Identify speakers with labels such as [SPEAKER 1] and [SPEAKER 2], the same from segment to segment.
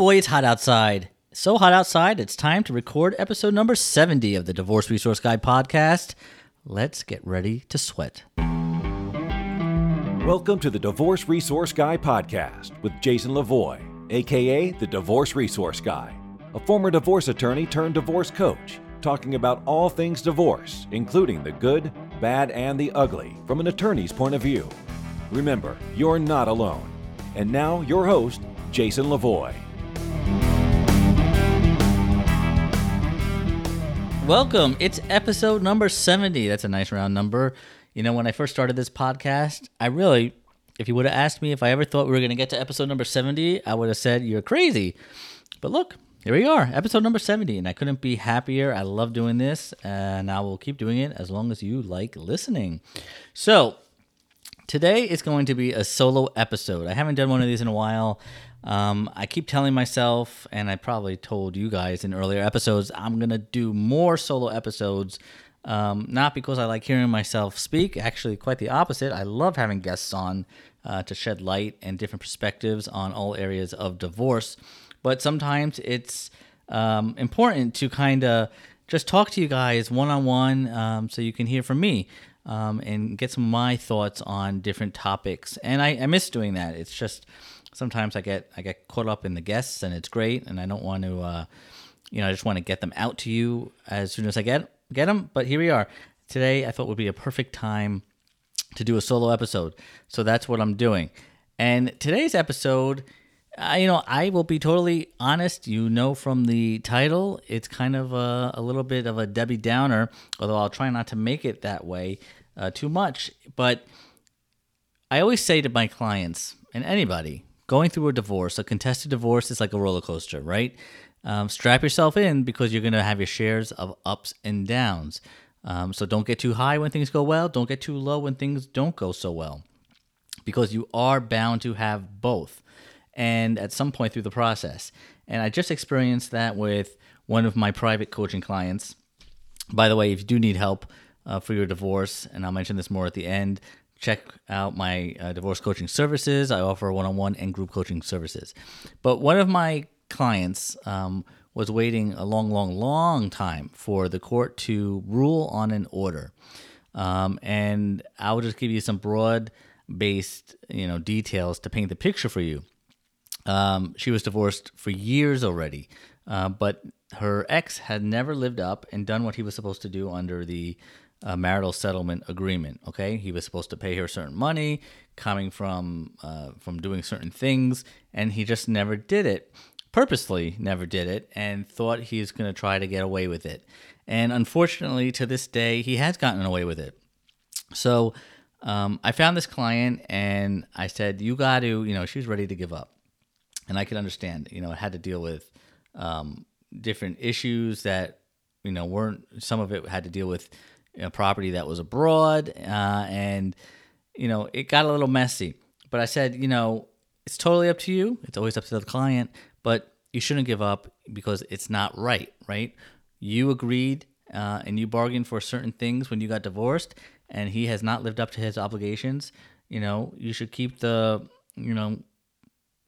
[SPEAKER 1] boy, it's hot outside. So hot outside, it's time to record episode number 70 of the Divorce Resource Guy podcast. Let's get ready to sweat.
[SPEAKER 2] Welcome to the Divorce Resource Guy podcast with Jason Levoy, aka the Divorce Resource Guy, a former divorce attorney turned divorce coach, talking about all things divorce, including the good, bad, and the ugly from an attorney's point of view. Remember, you're not alone. And now, your host, Jason Levoy.
[SPEAKER 1] Welcome. It's episode number 70. That's a nice round number. You know, when I first started this podcast, I really, if you would have asked me if I ever thought we were going to get to episode number 70, I would have said, You're crazy. But look, here we are, episode number 70, and I couldn't be happier. I love doing this, and I will keep doing it as long as you like listening. So, today is going to be a solo episode. I haven't done one of these in a while. Um, I keep telling myself, and I probably told you guys in earlier episodes, I'm going to do more solo episodes. Um, not because I like hearing myself speak, actually, quite the opposite. I love having guests on uh, to shed light and different perspectives on all areas of divorce. But sometimes it's um, important to kind of just talk to you guys one on one so you can hear from me. Um, and get some of my thoughts on different topics. And I, I miss doing that. It's just sometimes I get I get caught up in the guests, and it's great, and I don't want to, uh, you know, I just want to get them out to you as soon as I get get them. But here we are today. I thought would be a perfect time to do a solo episode, so that's what I'm doing. And today's episode, uh, you know, I will be totally honest. You know from the title, it's kind of a, a little bit of a Debbie Downer, although I'll try not to make it that way uh, too much. But I always say to my clients and anybody going through a divorce, a contested divorce is like a roller coaster, right? Um, strap yourself in because you're going to have your shares of ups and downs. Um, so don't get too high when things go well. Don't get too low when things don't go so well because you are bound to have both and at some point through the process. And I just experienced that with one of my private coaching clients. By the way, if you do need help uh, for your divorce, and I'll mention this more at the end, check out my uh, divorce coaching services. I offer one on one and group coaching services. But one of my clients um, was waiting a long, long, long time for the court to rule on an order. Um, and I'll just give you some broad based you know details to paint the picture for you um, she was divorced for years already, uh, but her ex had never lived up and done what he was supposed to do under the uh, marital settlement agreement. Okay, he was supposed to pay her certain money coming from uh, from doing certain things, and he just never did it. Purposely, never did it, and thought he was going to try to get away with it. And unfortunately, to this day, he has gotten away with it. So um, I found this client, and I said, "You got to," you know, she was ready to give up and I could understand. You know, it had to deal with um, different issues that you know weren't. Some of it had to deal with know, property that was abroad, uh, and you know it got a little messy. But I said, you know, it's totally up to you. It's always up to the client, but you shouldn't give up because it's not right. Right? You agreed uh, and you bargained for certain things when you got divorced, and he has not lived up to his obligations. You know, you should keep the you know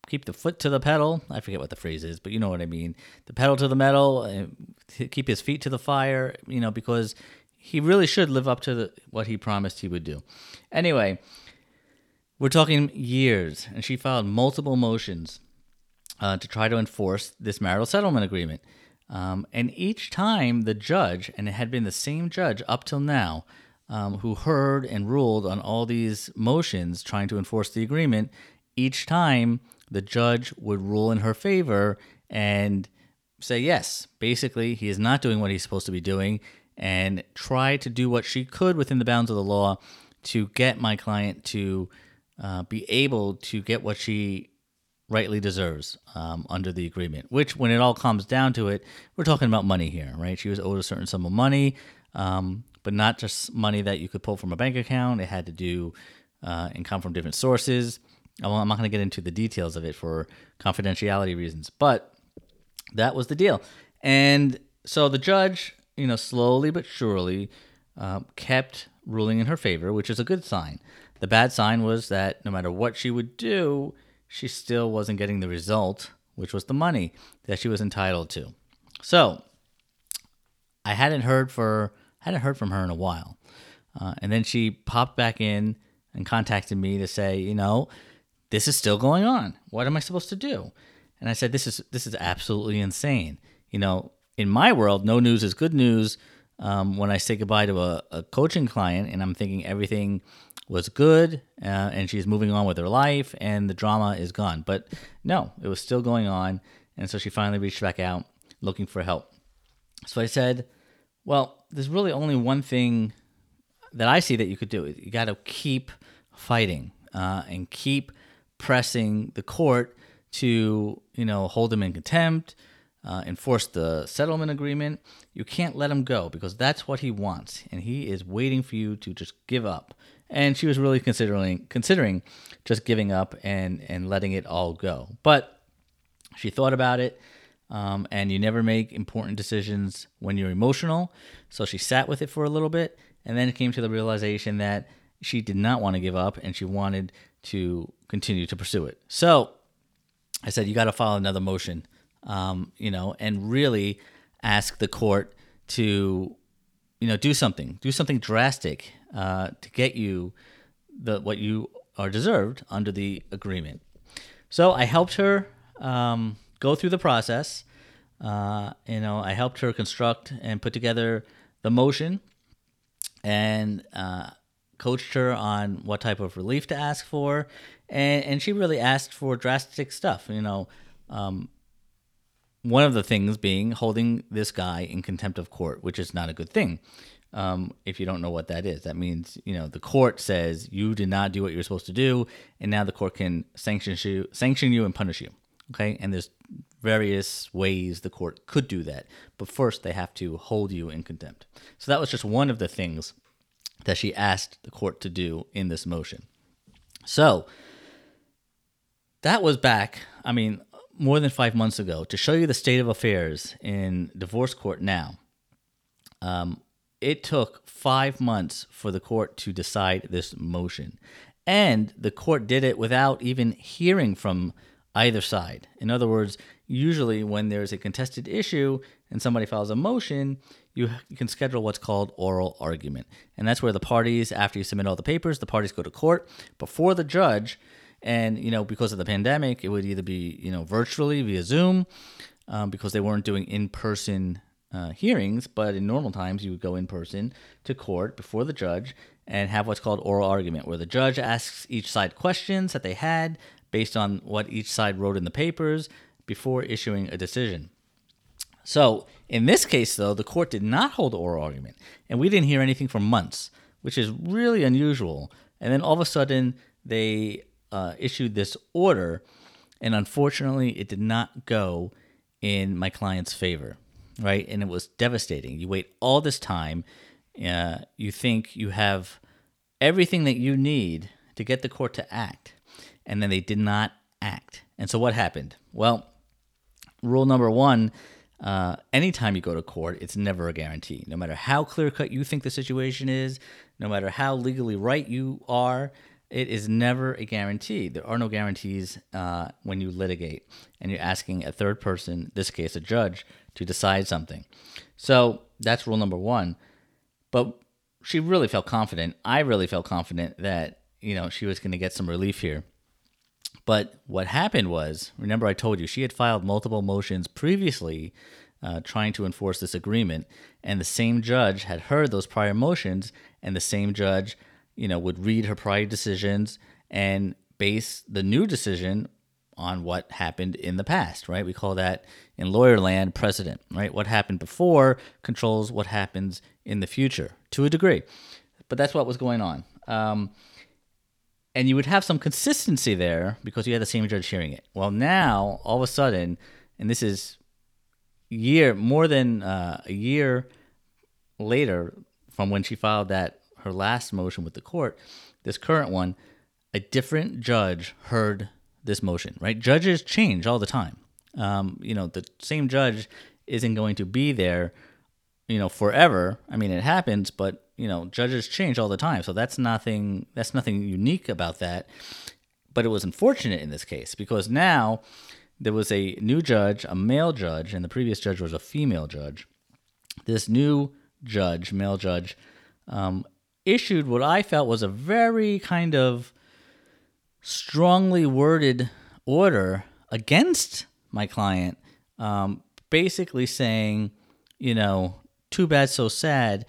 [SPEAKER 1] keep the foot to the pedal. I forget what the phrase is, but you know what I mean. The pedal to the metal, uh, keep his feet to the fire, you know, because he really should live up to the, what he promised he would do. Anyway, we're talking years, and she filed multiple motions uh, to try to enforce this marital settlement agreement. Um, and each time the judge, and it had been the same judge up till now, um, who heard and ruled on all these motions trying to enforce the agreement, each time the judge would rule in her favor and say yes. Basically, he is not doing what he's supposed to be doing and try to do what she could within the bounds of the law to get my client to uh, be able to get what she rightly deserves um, under the agreement. Which, when it all comes down to it, we're talking about money here, right? She was owed a certain sum of money, um, but not just money that you could pull from a bank account. It had to do uh, and come from different sources. I'm not going to get into the details of it for confidentiality reasons, but that was the deal. And so the judge, you know, slowly but surely uh, kept ruling in her favor, which is a good sign. The bad sign was that no matter what she would do, she still wasn't getting the result which was the money that she was entitled to. So I hadn't heard for hadn't heard from her in a while, uh, and then she popped back in and contacted me to say, you know, this is still going on. What am I supposed to do? And I said, this is this is absolutely insane. You know, in my world, no news is good news. Um, when I say goodbye to a, a, coaching client and I'm thinking everything was good uh, and she's moving on with her life and the drama is gone. But no, it was still going on. And so she finally reached back out looking for help. So I said, well, there's really only one thing that I see that you could do. You got to keep fighting uh, and keep pressing the court to, you know, hold him in contempt, uh, enforce the settlement agreement. You can't let him go because that's what he wants, and he is waiting for you to just give up. And she was really considering considering just giving up and and letting it all go. But she thought about it, um, and you never make important decisions when you're emotional. So she sat with it for a little bit, and then came to the realization that she did not want to give up and she wanted to continue to pursue it. So I said, you got to file another motion, um, you know, and really ask the court to, you know, do something, do something drastic uh, to get you the what you are deserved under the agreement. So I helped her um, go through the process. Uh, you know, I helped her construct and put together the motion and uh, coached her on what type of relief to ask for, and and she really asked for drastic stuff. You know, um, one of the things being holding this guy in contempt of court, which is not a good thing. Um, if you don't know what that is, that means you know the court says you did not do what you're supposed to do, and now the court can sanction you, sanction you, and punish you. Okay, and there's various ways the court could do that. But first, they have to hold you in contempt. So that was just one of the things that she asked the court to do in this motion. So that was back, I mean, more than five months ago. To show you the state of affairs in divorce court now, um, it took five months for the court to decide this motion. And the court did it without even hearing from either side. In other words, usually when there's a contested issue and somebody files a motion, you, you can schedule what's called oral argument. And that's where the parties, after you submit all the papers, the parties go to court before the judge. And, you know, because of the pandemic, it would either be, you know, virtually via Zoom um, because they weren't doing in person uh, hearings. But in normal times, you would go in person to court before the judge and have what's called oral argument, where the judge asks each side questions that they had based on what each side wrote in the papers before issuing a decision. So, in this case, though, the court did not hold oral argument, and we didn't hear anything for months, which is really unusual. And then all of a sudden, they uh, issued this order, and unfortunately, it did not go in my client's favor, right? And it was devastating. You wait all this time, uh, you think you have everything that you need to get the court to act, and then they did not act. And so, what happened? Well, rule number one uh, anytime you go to court, it's never a guarantee. No matter how clear cut you think the situation is, no matter how legally right you are, it is never a guarantee. There are no guarantees uh, when you litigate and you're asking a third person, this case a judge, to decide something. So that's rule number one. But she really felt confident. I really felt confident that you know she was going to get some relief here. But what happened was, remember I told you she had filed multiple motions previously uh, trying to enforce this agreement, and the same judge had heard those prior motions, and the same judge, you know, would read her prior decisions and base the new decision on what happened in the past, right? We call that in lawyer land precedent, right? What happened before controls what happens in the future to a degree. But that's what was going on. Um, and you would have some consistency there because you had the same judge hearing it. Well, now all of a sudden, and this is year more than uh, a year later from when she filed that her last motion with the court, this current one, a different judge heard this motion. Right? Judges change all the time. Um, you know, the same judge isn't going to be there, you know, forever. I mean, it happens, but you know judges change all the time so that's nothing that's nothing unique about that but it was unfortunate in this case because now there was a new judge, a male judge, and the previous judge was a female judge. This new judge, male judge, um, issued what I felt was a very kind of strongly worded order against my client, um, basically saying, you know, too bad, so sad.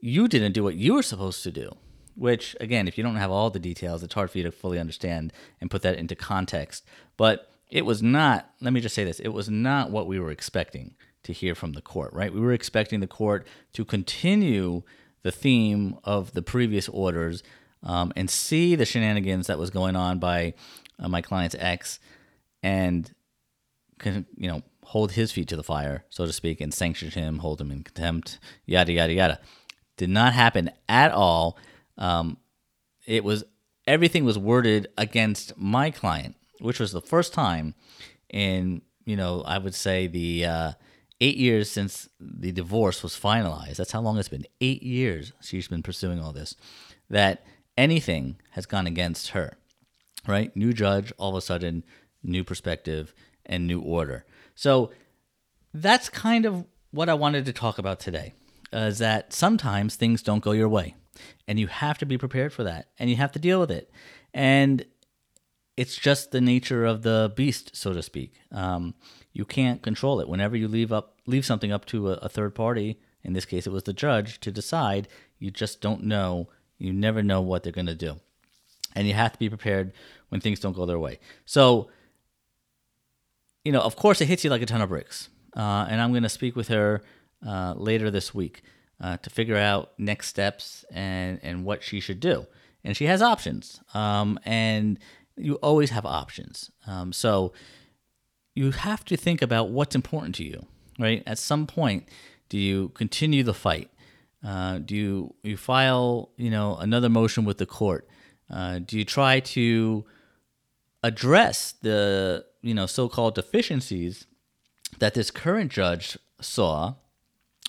[SPEAKER 1] You didn't do what you were supposed to do. Which, again, if you don't have all the details, it's hard for you to fully understand and put that into context. But it was not, let me just say this, it was not what we were expecting to hear from the court, right? We were expecting the court to continue the theme of the previous orders um, and see the shenanigans that was going on by uh, my client's ex and can you know hold his feet to the fire so to speak and sanction him hold him in contempt yada yada yada. Did not happen at all. Um, it was everything was worded against my client which was the first time in you know i would say the uh, eight years since the divorce was finalized that's how long it's been eight years she's been pursuing all this that anything has gone against her, right? New judge, all of a sudden, new perspective and new order. So that's kind of what I wanted to talk about today. Uh, is that sometimes things don't go your way, and you have to be prepared for that, and you have to deal with it, and it's just the nature of the beast, so to speak. Um, you can't control it. Whenever you leave up leave something up to a, a third party, in this case it was the judge, to decide, you just don't know you never know what they're going to do. And you have to be prepared when things don't go their way. So, you know, of course, it hits you like a ton of bricks. Uh, and I'm going to speak with her uh, later this week uh, to figure out next steps and, and what she should do. And she has options. Um, and you always have options. Um, so you have to think about what's important to you, right? At some point, do you continue the fight? Uh, do you you file you know another motion with the court? Uh, do you try to address the you know so-called deficiencies that this current judge saw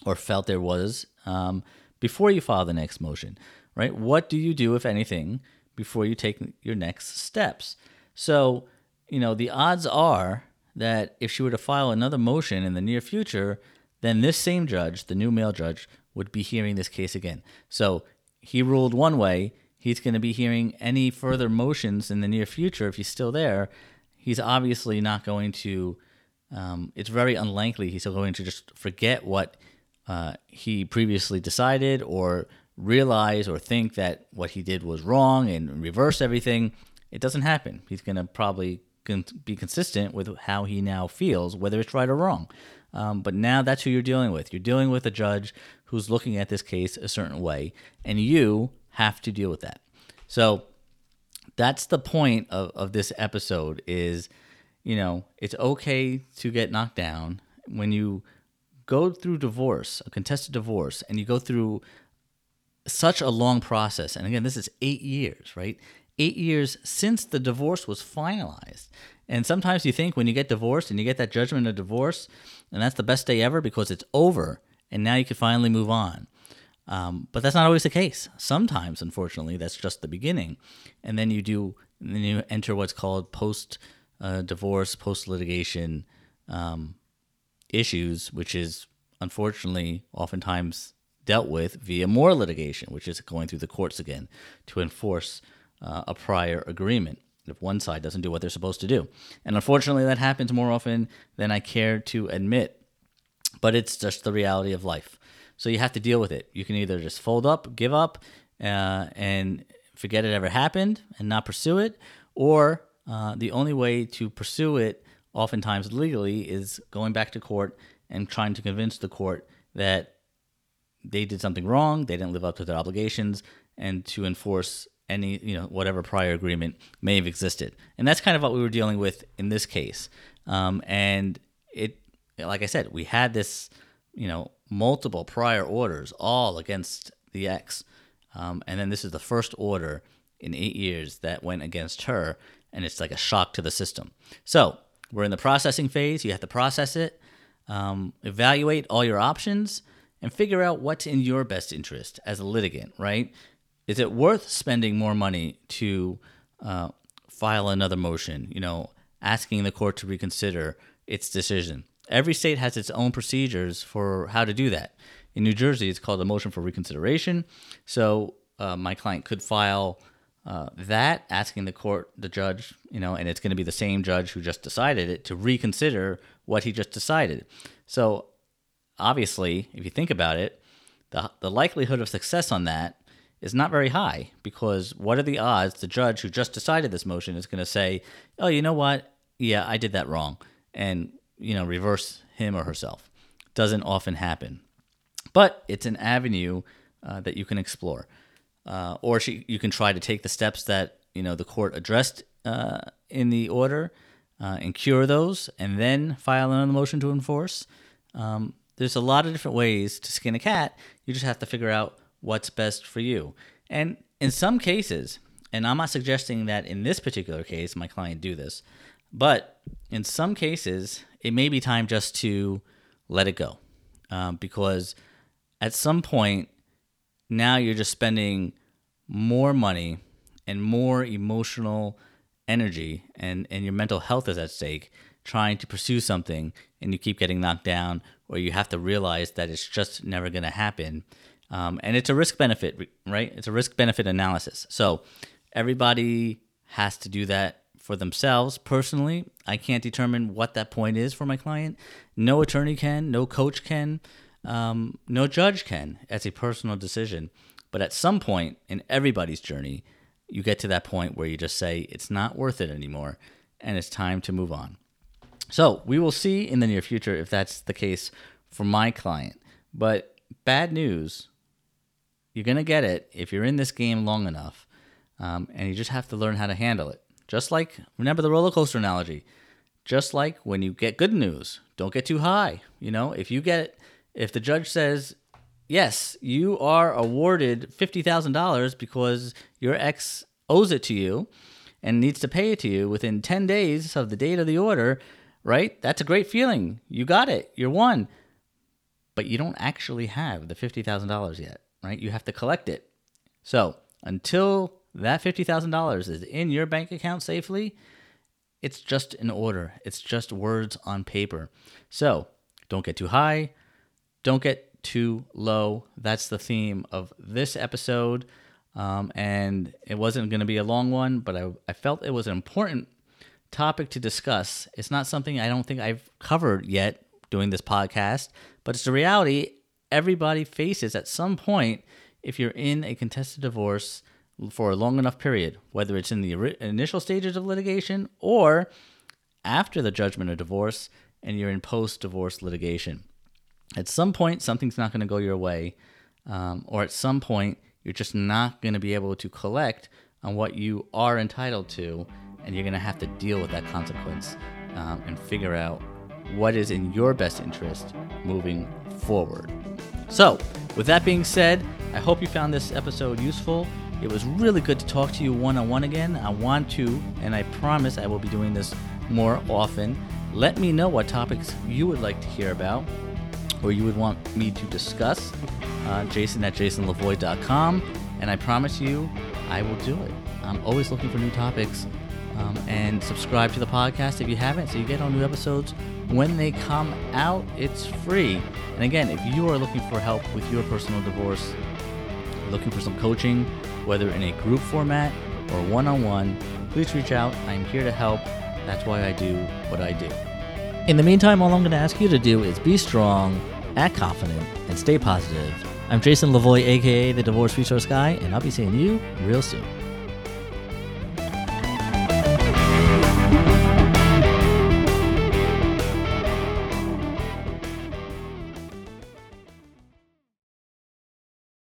[SPEAKER 1] or felt there was um, before you file the next motion? Right? What do you do, if anything, before you take your next steps? So you know the odds are that if she were to file another motion in the near future, then this same judge, the new male judge, would be hearing this case again. So he ruled one way. He's going to be hearing any further motions in the near future if he's still there. He's obviously not going to. Um, it's very unlikely he's going to just forget what uh, he previously decided or realize or think that what he did was wrong and reverse everything. It doesn't happen. He's going to probably be consistent with how he now feels, whether it's right or wrong. Um, but now that's who you're dealing with. You're dealing with a judge who's looking at this case a certain way, and you have to deal with that. So that's the point of, of this episode is, you know, it's okay to get knocked down when you go through divorce, a contested divorce, and you go through such a long process. And again, this is eight years, right? Eight years since the divorce was finalized. And sometimes you think when you get divorced and you get that judgment of divorce, and that's the best day ever because it's over, and now you can finally move on. Um, but that's not always the case. Sometimes, unfortunately, that's just the beginning, and then you do, then you enter what's called post uh, divorce, post litigation um, issues, which is unfortunately oftentimes dealt with via more litigation, which is going through the courts again to enforce uh, a prior agreement if one side doesn't do what they're supposed to do. And unfortunately, that happens more often than I care to admit, but it's just the reality of life. So you have to deal with it. You can either just fold up, give up, uh, and forget it ever happened and not pursue it, or uh, the only way to pursue it, oftentimes legally, is going back to court and trying to convince the court that they did something wrong, they didn't live up to their obligations, and to enforce any you know whatever prior agreement may have existed. And that's kind of what we were dealing with in this case. Um, and it like i said we had this you know multiple prior orders all against the ex. Um, and then this is the first order in eight years that went against her and it's like a shock to the system. So we're in the processing phase. You have to process it. Um, evaluate all your options and figure out what's in your best interest as a litigant right is it worth spending more money to uh, file another motion? You know, asking the court to reconsider its decision. Every state has its own procedures for how to do that. In New Jersey, it's called a motion for reconsideration. So uh, my client could file uh, that, asking the court, the judge, you know, and it's going to be the same judge who just decided it to reconsider what he just decided. So obviously, if you think about it, the, the likelihood of success on that is not very high because what are the odds the judge who just decided this motion is going to say, oh, you know what? Yeah, I did that wrong. And, you know, reverse him or herself. Doesn't often happen. But it's an avenue uh, that you can explore. Uh, or she, you can try to take the steps that, you know, the court addressed uh, in the order uh, and cure those and then file another motion to enforce. Um, there's a lot of different ways to skin a cat. You just have to figure out what's best for you. And in some cases, and I'm not suggesting that in this particular case my client do this, but in some cases it may be time just to let it go, um, because at some point now you're just spending more money and more emotional energy, and and your mental health is at stake trying to pursue something, and you keep getting knocked down, or you have to realize that it's just never going to happen um, and it's a risk benefit, right? It's a risk benefit analysis. So everybody has to do that for themselves personally. I can't determine what that point is for my client. No attorney can, no coach can, um, no judge can. It's a personal decision. But at some point in everybody's journey, you get to that point where you just say, it's not worth it anymore and it's time to move on. So we will see in the near future if that's the case for my client. But bad news you're going to get it if you're in this game long enough. Um, and you just have to learn how to handle it. Just like, remember the roller coaster analogy. Just like when you get good news, don't get too high. You know, if you get, if the judge says, yes, you are awarded $50,000 because your ex owes it to you and needs to pay it to you within 10 days of the date of the order, right? That's a great feeling. You got it. You're one. But you don't actually have the $50,000 yet right? You have to collect it. So until that $50,000 is in your bank account safely, it's just an order. It's just words on paper. So don't get too high, don't get too low. That's the theme of this episode. Um, and it wasn't going to be a long one, but I, I felt it was an important topic to discuss. It's not something I don't think I've covered yet doing this podcast, but it's the reality everybody faces at some point if you're in a contested divorce for a long enough period, whether it's in the initial stages of litigation or after the judgment of divorce and you're in post divorce litigation. At some point, something's not going to go your way, um, or at some point, you're just not going to be able to collect on what you are entitled to, and you're going to have to deal with that consequence um, and figure out what is in your best interest moving forward. So, with that being said, I hope you found this episode useful. It was really good to talk to you one on one again. I want to, and I promise I will be doing this more often. Let me know what topics you would like to hear about or you would want me to discuss. Uh, Jason at jasonlevoy.com. And I promise you, I will do it. I'm always looking for new topics. Um, and subscribe to the podcast if you haven't so you get all new episodes when they come out. It's free. And again, if you are looking for help with your personal divorce, looking for some coaching, whether in a group format or one on one, please reach out. I'm here to help. That's why I do what I do. In the meantime, all I'm going to ask you to do is be strong, act confident, and stay positive. I'm Jason Levoy, aka the Divorce Resource Guy, and I'll be seeing you real soon.